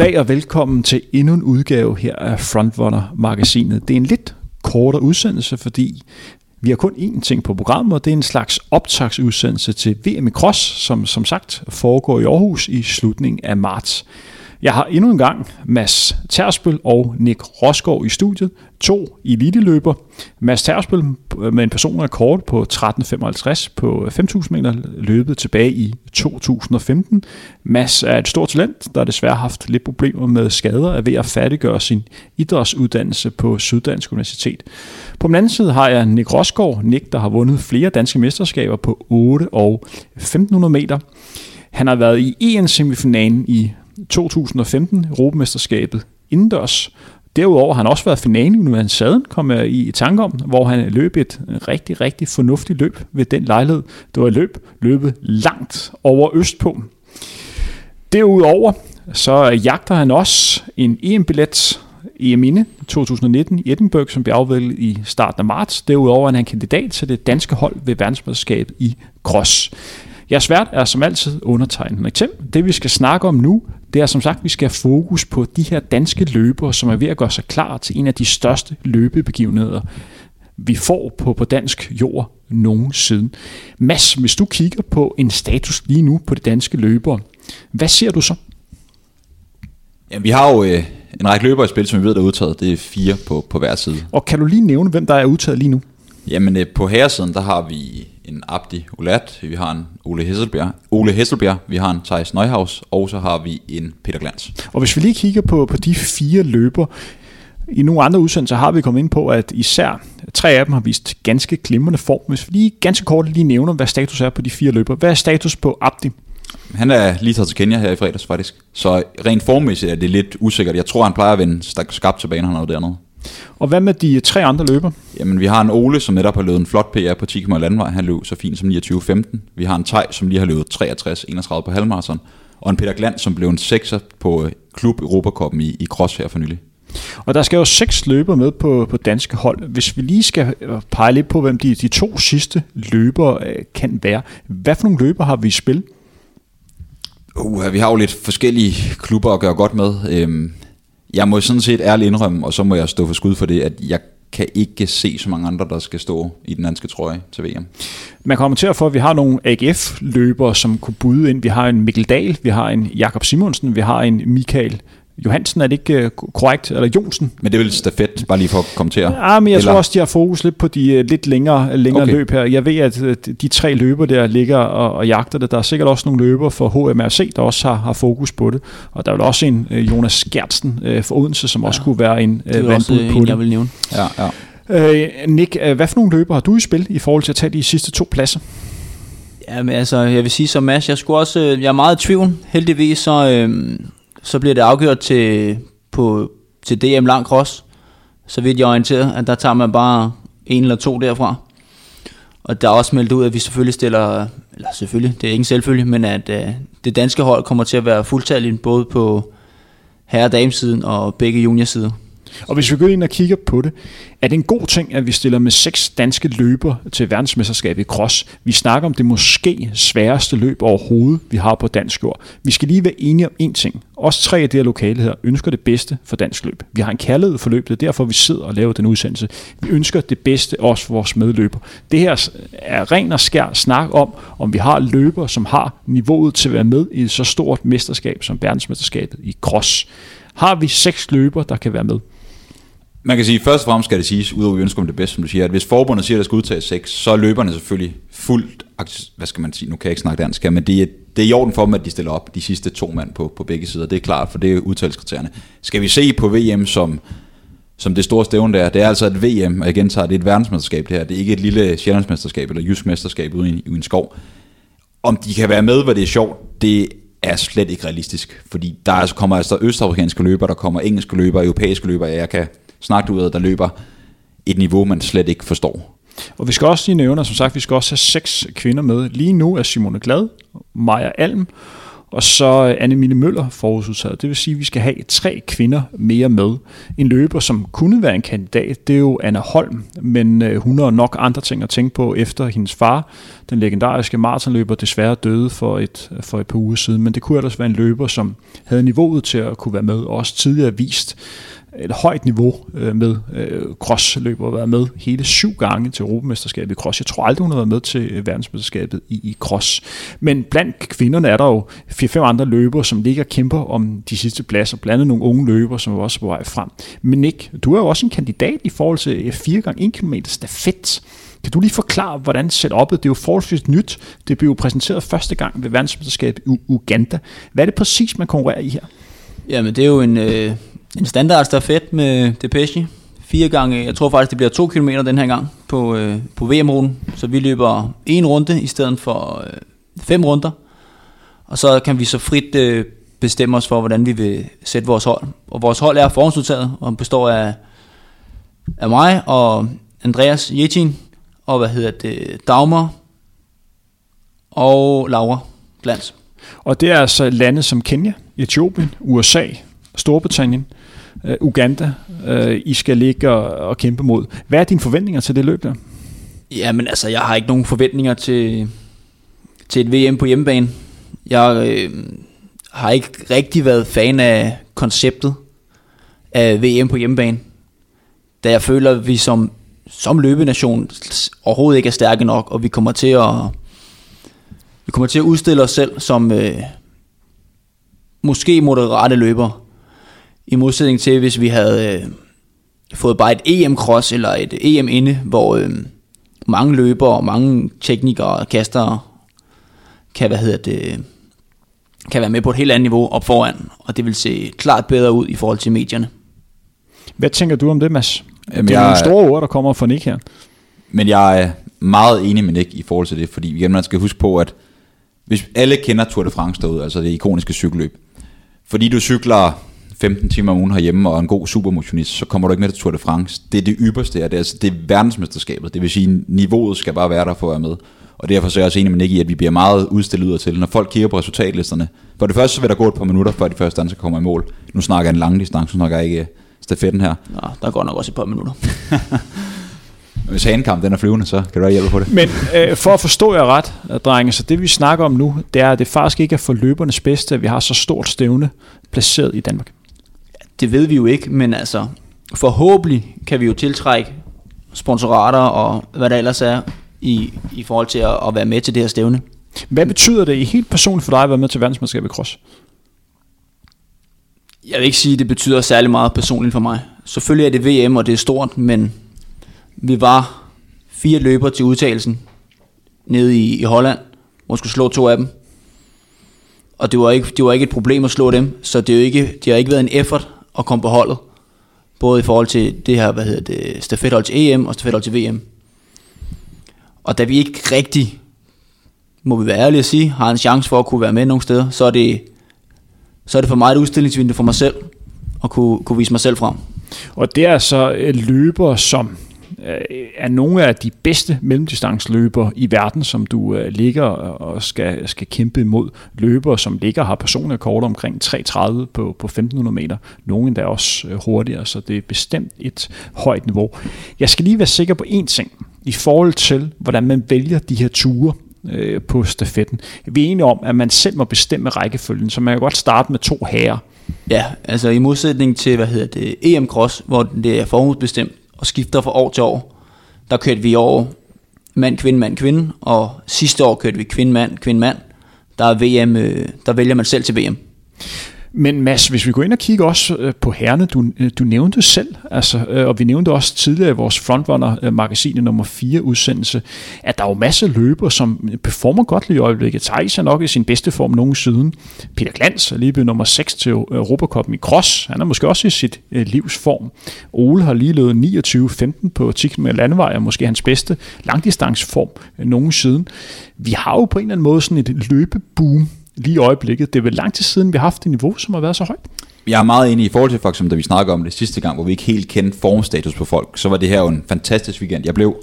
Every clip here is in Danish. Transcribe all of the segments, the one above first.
Goddag og velkommen til endnu en udgave her af Frontrunner-magasinet. Det er en lidt kortere udsendelse, fordi vi har kun én ting på programmet, og det er en slags optagsudsendelse til VM i Cross, som som sagt foregår i Aarhus i slutningen af marts. Jeg har endnu en gang Mads Tersbøl og Nick Rosgaard i studiet. To eliteløber. Mads Tersbøl øh, med en personrekord på 13.55 på 5.000 meter løbet tilbage i 2015. Mads er et stort talent, der desværre har haft lidt problemer med skader, er ved at færdiggøre sin idrætsuddannelse på Syddansk Universitet. På den anden side har jeg Nick Rosgaard. Nick, der har vundet flere danske mesterskaber på 8 og 1.500 meter. Han har været i en semifinalen i 2015 Europamesterskabet indendørs. Derudover har han også været finale i Universiaden, kom jeg i tanke om, hvor han løb et rigtig, rigtig fornuftigt løb ved den lejlighed. Det var et løb løbet langt over Østpå. Derudover så jagter han også en EM-billet i Emine 2019 i Edinburgh, som blev afviklet i starten af marts. Derudover er han kandidat til det danske hold ved verdensmesterskabet i cross. Jeres svært er som altid undertegnet med Det vi skal snakke om nu, det er som sagt, at vi skal have fokus på de her danske løbere, som er ved at gøre sig klar til en af de største løbebegivenheder, vi får på, på dansk jord nogensinde. Mads, hvis du kigger på en status lige nu på de danske løbere, hvad ser du så? Ja, vi har jo øh, en række løbere i spil, som vi ved, der er udtaget. Det er fire på, på hver side. Og kan du lige nævne, hvem der er udtaget lige nu? Jamen, øh, på herresiden, der har vi en Abdi Ulat, vi har en Ole Hesselbjerg, Ole Hesselbjerg, vi har en Thijs Neuhaus, og så har vi en Peter Glans. Og hvis vi lige kigger på, på de fire løber, i nogle andre udsendelser har vi kommet ind på, at især tre af dem har vist ganske glimrende form. Hvis vi lige ganske kort lige nævner, hvad status er på de fire løber. Hvad er status på Abdi? Han er lige taget til Kenya her i fredags faktisk. Så rent formmæssigt er det lidt usikkert. Jeg tror, han plejer at vende skabt til banen, han er dernede. Og hvad med de tre andre løber? Jamen, vi har en Ole, som netop har løbet en flot PR på 10 landvej. Han løb så fint som 29.15. Vi har en Tej, som lige har løbet 63-31 på halvmarathon. Og en Peter Glant, som blev en sekser på øh, Klub Europacupen i, i Cross her for nylig. Og der skal jo seks løber med på, på danske hold. Hvis vi lige skal øh, pege lidt på, hvem de, de to sidste løber øh, kan være. Hvad for nogle løber har vi i spil? Uh, vi har jo lidt forskellige klubber at gøre godt med. Øhm, jeg må sådan set ærligt indrømme, og så må jeg stå for skud for det, at jeg kan ikke se så mange andre, der skal stå i den danske trøje til VM. Man kommer til at få, at vi har nogle AGF-løbere, som kunne byde ind. Vi har en Mikkel Dahl, vi har en Jakob Simonsen, vi har en Michael Johansen, er det ikke uh, korrekt? Eller Jonsen? Men det er vel stafet, bare lige for at kommentere. Ja, men jeg Eller? tror også, de har fokus lidt på de uh, lidt længere, længere okay. løb her. Jeg ved, at de tre løber der ligger og, og jagter det. Der er sikkert også nogle løber for HMRC, der også har, har fokus på det. Og der er vel også en uh, Jonas uh, for Odense, som ja. også kunne være en uh, vandbud på en, det. jeg vil nævne. Ja, ja. Uh, Nick, hvad for nogle løber har du i spil i forhold til at tage de sidste to pladser? Ja, men altså, jeg vil sige som Mads, jeg, skulle også, jeg er meget i tvivl. Heldigvis så, øh, så bliver det afgjort til, på, til DM lang cross, så vidt jeg orienteret, at der tager man bare en eller to derfra. Og der er også meldt ud, at vi selvfølgelig stiller, eller selvfølgelig, det er ikke selvfølgelig, men at øh, det danske hold kommer til at være fuldtalligt både på herre- og damesiden og begge juniorsider. Og hvis vi går ind og kigger på det, er det en god ting, at vi stiller med seks danske løber til verdensmesterskabet i cross. Vi snakker om det måske sværeste løb overhovedet, vi har på dansk jord. Vi skal lige være enige om én ting. Os tre af det her lokale her ønsker det bedste for dansk løb. Vi har en kærlighed for løbet, det er derfor vi sidder og laver den udsendelse. Vi ønsker det bedste også for vores medløber. Det her er ren og skær snak om, om vi har løber, som har niveauet til at være med i et så stort mesterskab som verdensmesterskabet i cross. Har vi seks løber, der kan være med? Man kan sige, først og fremmest skal det siges, udover vi ønsker om det bedste, som du siger, at hvis forbundet siger, at der skal udtages seks, så er løberne selvfølgelig fuldt, hvad skal man sige, nu kan jeg ikke snakke dansk her, men det er, det er i orden for dem, at de stiller op de sidste to mand på, på begge sider. Det er klart, for det er udtalskriterierne. Skal vi se på VM som, som det store stævne der, det er altså et VM, og jeg gentager, det er et verdensmesterskab det her, det er ikke et lille sjællandsmesterskab eller jysk mesterskab ude i, i en skov. Om de kan være med, hvor det er sjovt, det er slet ikke realistisk, fordi der altså kommer altså østafrikanske løber, der kommer engelske løber, europæiske løber, jeg kan snakke ud af, der løber et niveau, man slet ikke forstår. Og vi skal også lige nævne, som sagt, vi skal også have seks kvinder med. Lige nu er Simone Glad, Maja Alm og så Anne-Mille Møller forududtaget. Det vil sige, at vi skal have tre kvinder mere med. En løber, som kunne være en kandidat, det er jo Anna Holm, men øh, hun har nok andre ting at tænke på efter hendes far, den legendariske maratonløber, desværre døde for et, for et par uger siden. Men det kunne ellers være en løber, som havde niveauet til at kunne være med, og også tidligere vist, et højt niveau øh, med øh, crossløber og været med hele syv gange til Europamesterskabet i cross. Jeg tror aldrig, hun har været med til øh, verdensmesterskabet i, i cross. Men blandt kvinderne er der jo fire-fem andre løbere, som ligger og kæmper om de sidste pladser, blandt andet nogle unge løbere, som er også på vej frem. Men Nick, du er jo også en kandidat i forhold til øh, 4 gange 1 km stafet. Kan du lige forklare, hvordan setup'et, det er jo forholdsvis nyt, det blev jo præsenteret første gang ved verdensmesterskabet i Uganda. Hvad er det præcis, man konkurrerer i her? Jamen, det er jo en, øh, en standard stafet med Depeche. Fire gange, jeg tror faktisk, det bliver to kilometer den her gang på, øh, på VM-ruten. Så vi løber en runde i stedet for øh, fem runder. Og så kan vi så frit øh, bestemme os for, hvordan vi vil sætte vores hold. Og vores hold er forhåndsudtaget, og består af, af mig og Andreas Jetin, og hvad hedder det, Dagmar og Laura Glans. Og det er altså lande som Kenya, Etiopien, USA, Storbritannien, øh, Uganda, øh, I skal ligge og, og kæmpe mod. Hvad er dine forventninger til det løb der? Jamen altså, jeg har ikke nogen forventninger til, til et VM på hjemmebane. Jeg øh, har ikke rigtig været fan af konceptet af VM på hjemmebane. Da jeg føler, at vi som, som løbenation overhovedet ikke er stærke nok, og vi kommer til at, vi kommer til at udstille os selv som øh, måske moderate løbere. I modsætning til, hvis vi havde øh, fået bare et EM-cross eller et EM inde, hvor øh, mange løbere og mange teknikere og kastere kan, hvad hedder det, kan være med på et helt andet niveau op foran, og det vil se klart bedre ud i forhold til medierne. Hvad tænker du om det, Mads? Jamen, det er jeg, nogle store ord, der kommer fra Nick her. Men jeg er meget enig med Nick i forhold til det, fordi igen, man skal huske på, at hvis alle kender Tour de France derude, altså det ikoniske cykelløb, fordi du cykler 15 timer om ugen herhjemme og er en god supermotionist, så kommer du ikke med til Tour de France. Det er det ypperste, det er, altså, det er verdensmesterskabet. Det vil sige, at niveauet skal bare være der for at være med. Og derfor så er jeg også enig med Nick i, at vi bliver meget udstillet ud til, når folk kigger på resultatlisterne. For det første så vil der gå et par minutter, før de første danser kommer i mål. Nu snakker jeg en lang distance, nu snakker jeg ikke stafetten her. Nå, der går nok også et par minutter. Hvis hanekamp den er flyvende, så kan du ikke hjælpe på det. Men øh, for at forstå jer ret, drenge, så det vi snakker om nu, det er, at det faktisk ikke er for løbernes bedste, at vi har så stort stævne placeret i Danmark. Det ved vi jo ikke, men altså forhåbentlig kan vi jo tiltrække sponsorater og hvad der ellers er i, i forhold til at, at være med til det her stævne. Hvad betyder det i helt personligt for dig at være med til verdensmesterskabet i cross? Jeg vil ikke sige, at det betyder særlig meget personligt for mig. Selvfølgelig er det VM, og det er stort, men vi var fire løber til udtagelsen nede i, i Holland, hvor skulle slå to af dem. Og det var, ikke, det var ikke et problem at slå dem, så det, er jo ikke, det har ikke været en effort at komme på holdet. Både i forhold til det her, hvad hedder det, stafethold til EM og stafethold til VM. Og da vi ikke rigtig, må vi være ærlige at sige, har en chance for at kunne være med nogle steder, så er det, så er det for mig et udstillingsvindue for mig selv, at kunne, kunne vise mig selv frem. Og det er så øh, løber, som Øh, er nogle af de bedste mellemdistanceløbere i verden, som du øh, ligger og skal, skal kæmpe imod. Løbere, som ligger har personlige kort omkring 3.30 på, på 1.500 meter. Nogle endda også øh, hurtigere, så det er bestemt et højt niveau. Jeg skal lige være sikker på én ting i forhold til, hvordan man vælger de her ture øh, på stafetten. Vi er enige om, at man selv må bestemme rækkefølgen, så man kan godt starte med to herrer. Ja, altså i modsætning til, hvad hedder det, EM Cross, hvor det er forudbestemt, og skifter fra år til år. Der kørte vi i år mand, kvinde, mand, kvinde, og sidste år kørte vi kvinde, mand, kvinde, mand. Der er VM, øh, der vælger man selv til VM. Men Mads, hvis vi går ind og kigger også øh, på herrene, du, øh, du nævnte selv, altså, øh, og vi nævnte også tidligere i vores Frontrunner-magasin nummer 4 udsendelse, at der er jo masser af løbere, som performer godt lige i øjeblikket. Thijs er nok i sin bedste form nogen siden. Peter Glans er lige blevet nummer 6 til Europacupen i cross. Han er måske også i sit livs form. Ole har lige løbet 29-15 på 10 km landevej, og måske hans bedste langdistanceform nogen siden. Vi har jo på en eller anden måde sådan et løbeboom lige i øjeblikket. Det er vel lang tid siden, vi har haft et niveau, som har været så højt. Jeg er meget enig i forhold til, for eksempel, da vi snakkede om det sidste gang, hvor vi ikke helt kendte formstatus på folk, så var det her jo en fantastisk weekend. Jeg blev,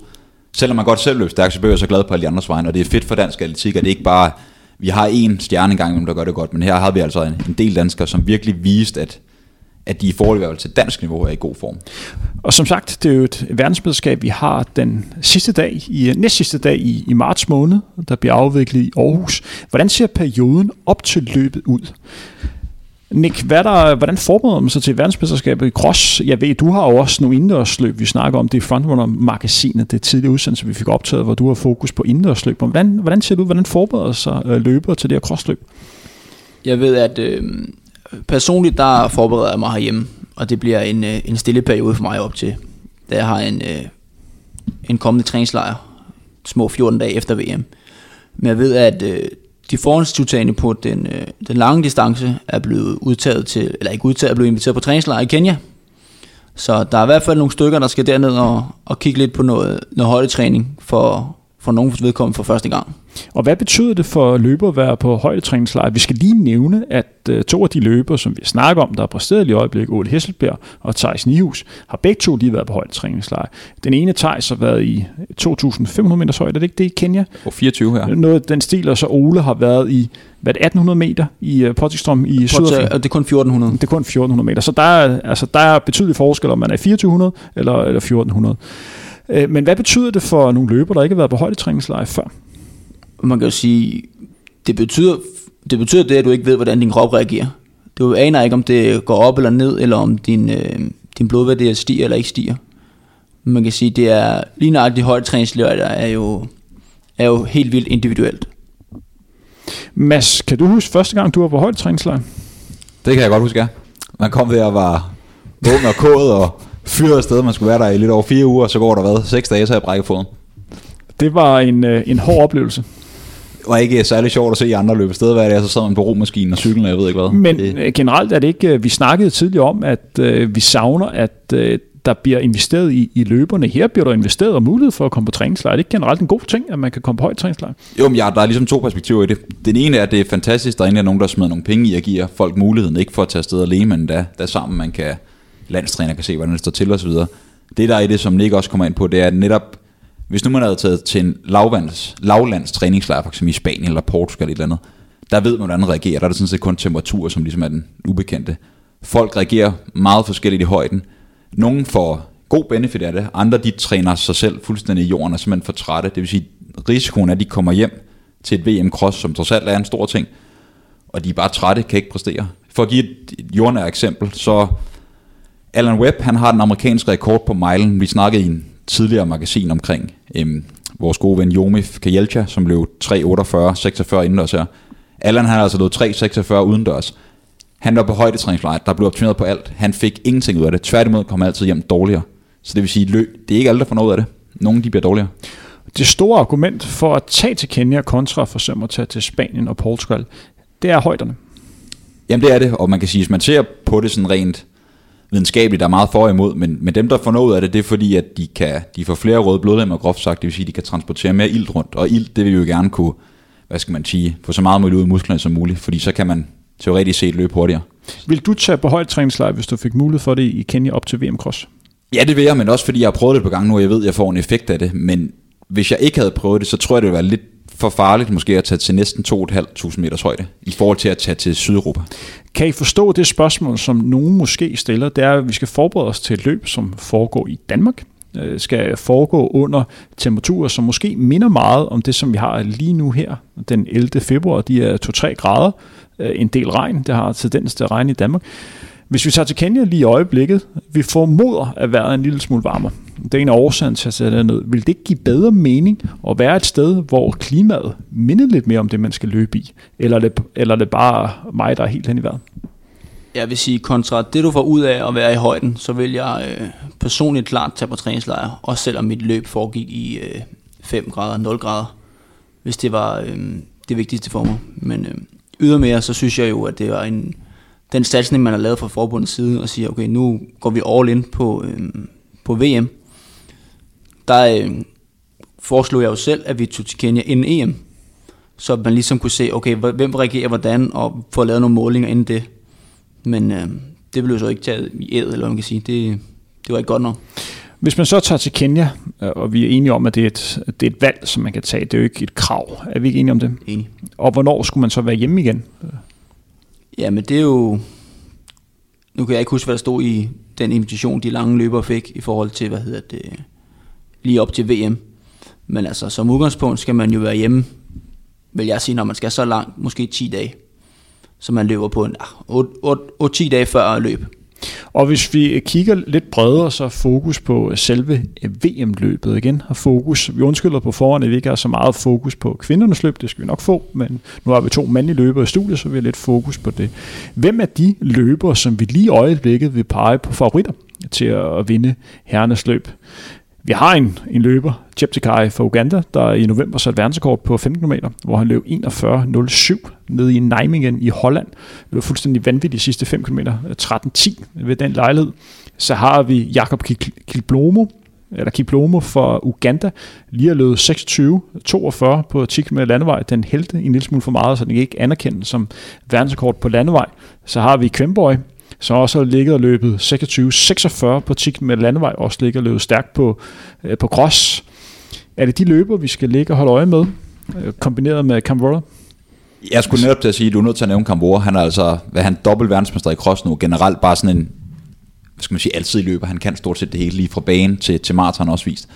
selvom man godt selv løb stærkt, så blev jeg så glad på alle de andres vegne, og det er fedt for dansk atletik, at det ikke bare Vi har en stjerne engang, der gør det godt, men her har vi altså en, en del danskere, som virkelig viste, at, at de i forhold til dansk niveau er i god form. Og som sagt, det er jo et verdensmesterskab, vi har den sidste dag, i næst sidste dag i, i marts måned, der bliver afviklet i Aarhus. Hvordan ser perioden op til løbet ud? Nick, hvad der, hvordan forbereder man sig til verdensmesterskabet i cross? Jeg ved, du har jo også nogle indendørsløb, vi snakker om. Det er Frontrunner-magasinet, det tidligere udsendelse, vi fik optaget, hvor du har fokus på indendørsløb. Hvordan, hvordan ser du hvordan forbereder sig øh, løber til det her crossløb? Jeg ved, at øh, personligt der forbereder jeg mig herhjemme, og det bliver en, øh, en stille periode for mig op til. Da jeg har en, øh, en kommende træningslejr, små 14 dage efter VM. Men jeg ved, at øh, de forhåndstiltagende på den, den lange distance er blevet udtaget til, eller ikke udtaget, er blevet inviteret på træningslejr i Kenya. Så der er i hvert fald nogle stykker, der skal derned og, og kigge lidt på noget, noget højdetræning for, for nogen vedkommende for første gang. Og hvad betyder det for løber at være på højdetræningslejr? Vi skal lige nævne, at uh, to af de løber, som vi snakker om, der er præsteret i øjeblikket, Ole Hesselberg og Thijs Nihus, har begge to lige været på højdetræningslejr. Den ene Thijs har været i 2.500 meters højde, er det ikke det i Kenya? På 24 her. Noget den stil, og så Ole har været i hvad det, 1800 meter i uh, Pottingstrom i Sydafrika. Og det er kun 1400. Det er kun 1400 meter. Så der er, altså, der er betydelig forskel, om man er 2400 eller, eller 1400. Øh, men hvad betyder det for nogle løber, der ikke har været på højdetræningslejr før? Man kan jo sige, det betyder, det betyder det, at du ikke ved, hvordan din krop reagerer. Du aner ikke, om det går op eller ned, eller om din, øh, din blodværdi stiger eller ikke stiger. Man kan sige, det er lige nøjagtigt højdetræningslejr, der er jo, er jo helt vildt individuelt. Mads, kan du huske første gang, du var på højdetræningslejr? Det kan jeg godt huske, ja. Man kom der og var ung og kod og fyret afsted. Man skulle være der i lidt over fire uger, og så går der hvad? Seks dage, så jeg brækket foden. Det var en, øh, en hård oplevelse. Det var ikke særlig sjovt at se andre løbe afsted, hvad det er, så sad man på romaskinen og cyklen, og jeg ved ikke hvad. Men det. Øh, generelt er det ikke, øh, vi snakkede tidligere om, at øh, vi savner, at øh, der bliver investeret i, i løberne. Her bliver der investeret og mulighed for at komme på træningslejr. Det er ikke generelt en god ting, at man kan komme på højt træningslejr. Jo, men ja, der er ligesom to perspektiver i det. Den ene er, at det er fantastisk, der er nogen, der smider nogle penge i at give folk muligheden, ikke for at tage afsted alene, men da, da sammen man kan, landstræner kan se, hvordan det står til osv. Det der er i det, som Nick også kommer ind på, det er netop, hvis nu man havde taget til en lavvands, lavlands træningslejr, f.eks. i Spanien eller Portugal eller et eller andet, der ved man, hvordan man reagerer. Der er det sådan set kun temperatur, som ligesom er den ubekendte. Folk reagerer meget forskelligt i højden. Nogle får god benefit af det, andre de træner sig selv fuldstændig i jorden og simpelthen for trætte. Det vil sige, risikoen er, at de kommer hjem til et VM-cross, som trods alt er en stor ting, og de er bare trætte, kan ikke præstere. For at give et jordnært eksempel, så Alan Webb, han har den amerikanske rekord på milen. Vi snakkede i en tidligere magasin omkring øhm, vores gode ven Jomif Kajelcha, som løb 3.48, 46 indendørs her. Allan han har altså løbet 3.46 udendørs. Han var på højdetræningslejr, der blev optimeret på alt. Han fik ingenting ud af det. Tværtimod kom han altid hjem dårligere. Så det vil sige, løb, det er ikke alle, der får noget af det. Nogle de bliver dårligere. Det store argument for at tage til Kenya kontra for at tage til Spanien og Portugal, det er højderne. Jamen det er det, og man kan sige, hvis man ser på det sådan rent videnskabeligt, der er meget for og imod, men, men dem, der får noget af det, det er fordi, at de, kan, de får flere røde blodlemmer, groft sagt, det vil sige, at de kan transportere mere ilt rundt, og ilt, det vil jo gerne kunne, hvad skal man sige, få så meget muligt ud af musklerne som muligt, fordi så kan man teoretisk set løbe hurtigere. Vil du tage på højt træningslejr, hvis du fik mulighed for det i Kenya op til VM Cross? Ja, det vil jeg, men også fordi jeg har prøvet det på gang nu, og jeg ved, at jeg får en effekt af det, men hvis jeg ikke havde prøvet det, så tror jeg, det ville være lidt for farligt måske at tage til næsten 2.500 meters højde, i forhold til at tage til Sydeuropa. Kan I forstå det spørgsmål, som nogen måske stiller? Det er, at vi skal forberede os til et løb, som foregår i Danmark, øh, skal foregå under temperaturer, som måske minder meget om det, som vi har lige nu her, den 11. februar. De er 2-3 grader, øh, en del regn, det har tendens til at regne i Danmark. Hvis vi tager til Kenya lige i øjeblikket, vi formoder at være en lille smule varmere. Det er en af årsagen til at sætte ned. Vil det ikke give bedre mening at være et sted, hvor klimaet minder lidt mere om det, man skal løbe i? Eller er det, eller er det bare mig, der er helt hen i vejret? Jeg vil sige, kontra det du får ud af at være i højden, så vil jeg øh, personligt klart tage på træningslejr, også selvom mit løb foregik i øh, 5 grader, 0 grader, hvis det var øh, det vigtigste for mig. Men øh, ydermere, så synes jeg jo, at det var en, den satsning, man har lavet fra forbundets side, og siger, okay, nu går vi all in på, øh, på VM. Der øh, foreslog jeg jo selv, at vi tog til Kenya inden EM, så man ligesom kunne se, okay, hvem reagerer hvordan, og få lavet nogle målinger inden det. Men øh, det blev så ikke taget i æd, eller man kan sige. Det, det var ikke godt nok. Hvis man så tager til Kenya, øh, og vi er enige om, at det er, et, det er et valg, som man kan tage, det er jo ikke et krav. Er vi ikke enige om det? Enig. Og hvornår skulle man så være hjemme igen? Ja, men det er jo... Nu kan jeg ikke huske, hvad der stod i den invitation, de lange løbere fik i forhold til, hvad hedder det, lige op til VM. Men altså, som udgangspunkt skal man jo være hjemme, vil jeg sige, når man skal så langt, måske 10 dage. Så man løber på en ah, 8-10 dage før løb. Og hvis vi kigger lidt bredere, så fokus på selve øh, VM-løbet igen. Har fokus, vi undskylder på forhånd, at vi ikke har så meget fokus på kvindernes løb, det skal vi nok få, men nu har vi to mandlige løbere i studiet, så vi har lidt fokus på det. Hvem er de løbere, som vi lige i øjeblikket vil pege på favoritter til at vinde herrenes løb? Vi har en, en løber, Cheptegei fra Uganda, der i november satte verdensrekord på 15 km, hvor han løb 41.07 nede i Nijmegen i Holland. Det var fuldstændig vanvittigt de sidste 5 km, 13.10 ved den lejlighed. Så har vi Jakob Kilblomo, eller Kiplomo fra Uganda, lige har løbet 26-42 på 10 km landevej. Den hældte en lille smule for meget, så den ikke anerkendt som verdensrekord på landevej. Så har vi Kvemborg, som også har ligget og løbet 26-46 på 10 med landevej, også ligger og løbet stærkt på, øh, på cross. Er det de løber, vi skal ligge og holde øje med, øh, kombineret med Camvora? Jeg skulle netop til at sige, at du er nødt til at nævne Camvora. Han er altså, hvad han dobbelt verdensmester i cross nu, generelt bare sådan en, hvad skal man sige, altid løber. Han kan stort set det hele, lige fra bane til, til maraton også vist.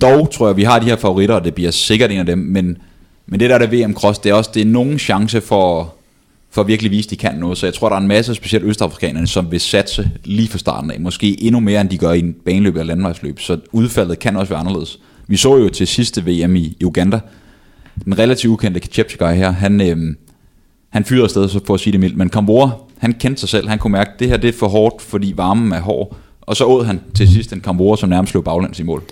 Dog tror jeg, vi har de her favoritter, og det bliver sikkert en af dem, men, men det der der VM Cross, det er også det er nogen chance for, for at virkelig vise, at de kan noget. Så jeg tror, der er en masse, specielt østafrikanerne, som vil satse lige fra starten af. Måske endnu mere, end de gør i en baneløb eller landvejsløb. Så udfaldet kan også være anderledes. Vi så jo til sidste VM i Uganda, den relativt ukendte Kechepchegei her, han, øh, han fyrede afsted, så for at sige det mildt. Men Kambora, han kendte sig selv. Han kunne mærke, at det her det er for hårdt, fordi varmen er hård. Og så åd han til sidst en Kambora, som nærmest slog baglands i mål.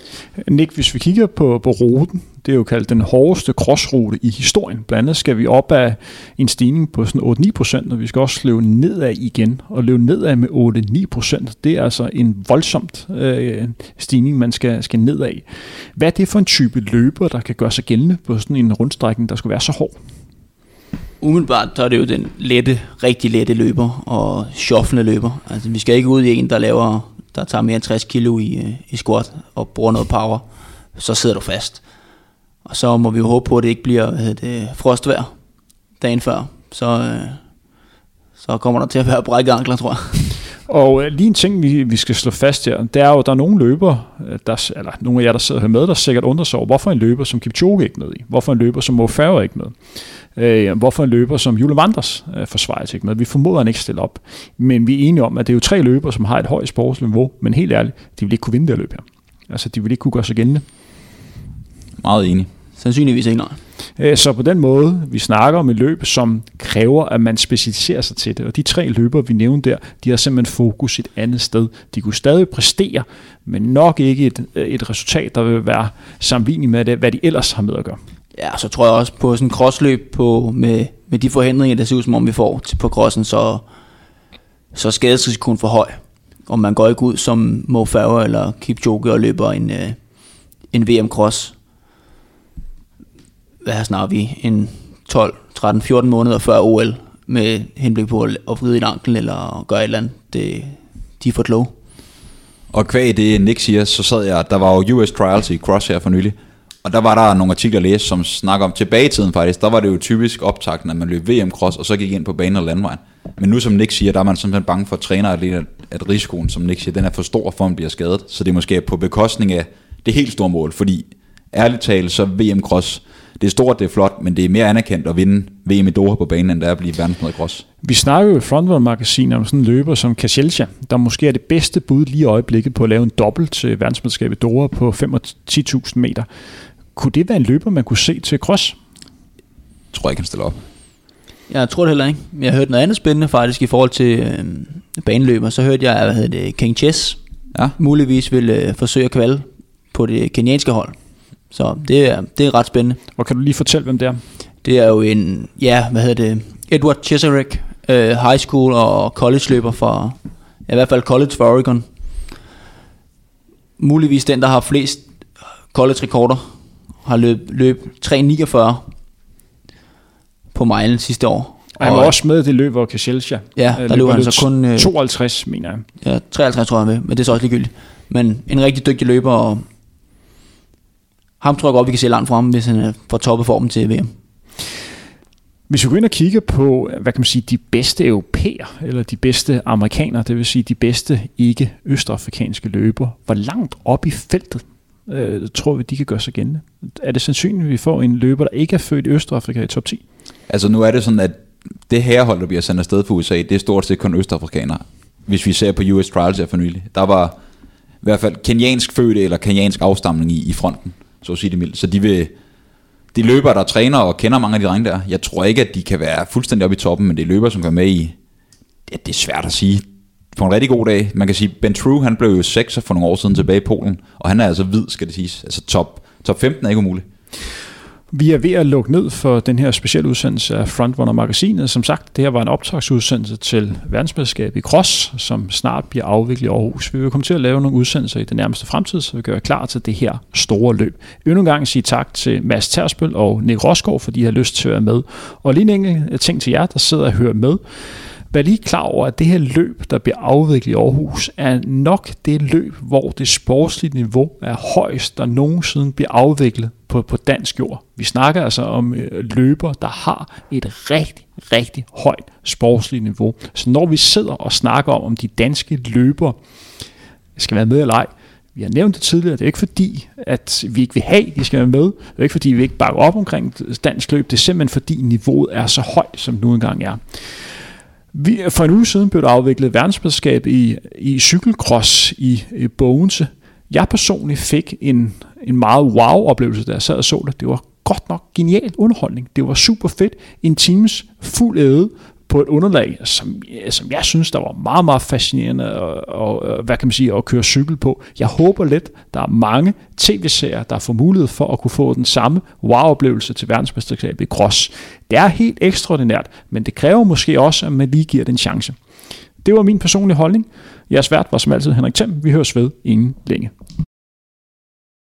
Nick, hvis vi kigger på, på ruten, det er jo kaldt den hårdeste crossrute i historien. Blandt andet skal vi op af en stigning på sådan 8-9 procent, og vi skal også løbe nedad igen. Og løbe nedad med 8-9 procent, det er altså en voldsomt øh, stigning, man skal, skal nedad. Hvad er det for en type løber, der kan gøre sig gældende på sådan en rundstrækning, der skulle være så hård? Umiddelbart så er det jo den lette, rigtig lette løber og shufflende løber. Altså, vi skal ikke ud i en, der laver der tager mere end 60 kilo i, øh, i squat og bruger noget power, så sidder du fast. Og så må vi jo håbe på, at det ikke bliver hvad det, frostvejr dagen før. Så, øh, så kommer der til at være brække ankler, tror jeg. Og øh, lige en ting, vi, vi skal slå fast her, det er jo, at der er nogle løber, der, eller nogle af jer, der sidder med, der sikkert undrer sig over, hvorfor en løber som Kipchoge ikke med i? Hvorfor en løber som Mo Farah ikke med? Øh, hvorfor en løber som Jule Vanders øh, forsvarer ikke med? Vi formoder, han ikke stiller op. Men vi er enige om, at det er jo tre løber, som har et højt sportsniveau, men helt ærligt, de vil ikke kunne vinde det løb her. Altså, de vil ikke kunne gøre sig gældende. Meget enig. Sandsynligvis ikke, nej. Øh, så på den måde, vi snakker om et løb, som kræver, at man specialiserer sig til det. Og de tre løber, vi nævnte der, de har simpelthen fokus et andet sted. De kunne stadig præstere, men nok ikke et, et resultat, der vil være sammenlignet med det, hvad de ellers har med at gøre. Ja, så tror jeg også på sådan en crossløb på, med, med de forhindringer, der ser ud som om vi får til, på crossen, så, så er skadesrisikoen for høj. Og man går ikke ud som Mo Farah eller Kipchoge og løber en, øh, en VM-cross. Hvad snakker vi? En 12, 13, 14 måneder før OL med henblik på at vride en ankel eller gøre et eller andet. Det, de er for kloge. Og kvæg det Nick siger, så sad jeg, der var jo US Trials i Cross her for nylig, og der var der nogle artikler at læse, som snakker om tilbage i tiden faktisk. Der var det jo typisk optakten, at man løb VM-cross, og så gik ind på banen og landvejen. Men nu som Nick siger, der er man simpelthen bange for at træne at, at risikoen, som Nick siger, den er for stor for, at man bliver skadet. Så det er måske på bekostning af det helt store mål, fordi ærligt talt, så VM-cross, det er stort, det er flot, men det er mere anerkendt at vinde VM i Doha på banen, end det er at blive verdensmester i cross. Vi snakker jo i Frontrunner-magasinet om sådan en løber som Kajelcha, der måske er det bedste bud lige i øjeblikket på at lave en dobbelt til verdensmesterskab i Doha på 5 10.000 meter. Kunne det være en løber, man kunne se til cross? Jeg tror ikke, han stiller op. Jeg tror det heller ikke. Jeg hørte noget andet spændende faktisk i forhold til øh, baneløber. Så hørte jeg, hvad hedder det, King Chess ja. muligvis vil øh, forsøge at kvalde på det kenyanske hold. Så det er, det er ret spændende. Og kan du lige fortælle, hvem det er? Det er jo en, ja, hvad hedder det, Edward Cheserek, øh, high school og college løber fra, i hvert fald college for Oregon. Muligvis den, der har flest college rekorder har løb, løb 3.49 på milen sidste år. Og han var også med i det løb, hvor Kajelcha Ja, der løb han så kun... 52, mener jeg. Ja, 53 tror jeg med, men det er så også ligegyldigt. Men en rigtig dygtig løber, og ham tror jeg godt, vi kan se langt frem, hvis han er får toppet formen til VM. Hvis vi går ind og kigger på, hvad kan man sige, de bedste europæer, eller de bedste amerikanere, det vil sige de bedste ikke østafrikanske løber, hvor langt op i feltet øh, tror vi, de kan gøre sig gældende? Er det sandsynligt, at vi får en løber, der ikke er født i Østafrika i top 10? Altså nu er det sådan, at det her hold, der bliver sendt afsted for USA, det er stort set kun østafrikanere. Hvis vi ser på US Trials her for nylig. Der var i hvert fald kenyansk fødte eller kenyansk afstamning i, i fronten, så at sige det mildt. Så de vil, de løber, der træner og kender mange af de drenge der. Jeg tror ikke, at de kan være fuldstændig oppe i toppen, men det er løber, som kan med i... Ja, det er svært at sige. På en rigtig god dag. Man kan sige, Ben True, han blev jo 6 for nogle år siden tilbage i Polen, og han er altså hvid, skal det siges. Altså top, top 15 er ikke umuligt. Vi er ved at lukke ned for den her specielle udsendelse af Frontrunner Magasinet. Som sagt, det her var en optagsudsendelse til verdensmesterskabet i cross, som snart bliver afviklet i Aarhus. Vi vil komme til at lave nogle udsendelser i den nærmeste fremtid, så vi gør klar til det her store løb. Endnu en gang sige tak til Mads Tersbøl og Nick Rosgaard, fordi de har lyst til at være med. Og lige en enkelt ting til jer, der sidder og hører med. Vær lige klar over, at det her løb, der bliver afviklet i Aarhus, er nok det løb, hvor det sportslige niveau er højst, der nogensinde bliver afviklet på, på dansk jord. Vi snakker altså om øh, løber, der har et rigtig, rigtig højt sportsligt niveau. Så når vi sidder og snakker om, om de danske løber skal være med eller ej, vi har nævnt det tidligere, det er ikke fordi, at vi ikke vil have, at de skal være med. Det er ikke fordi, vi ikke bakker op omkring dansk løb. Det er simpelthen fordi, niveauet er så højt, som det nu engang er. Vi, for en uge siden blev der afviklet verdensmesterskab i, i cykelcross i, i Bogense. Jeg personligt fik en, en meget wow-oplevelse, da jeg sad og så det. Det var godt nok genial underholdning. Det var super fedt. En times fuld æde på et underlag, som, som jeg synes, der var meget, meget fascinerende og, og, hvad kan man sige, at køre cykel på. Jeg håber lidt, der er mange tv-serier, der får mulighed for at kunne få den samme wow-oplevelse til verdensmesterskabet i cross. Det er helt ekstraordinært, men det kræver måske også, at man lige giver den chance. Det var min personlige holdning. Jeres vært var som altid Henrik Thiem. Vi høres ved inden længe.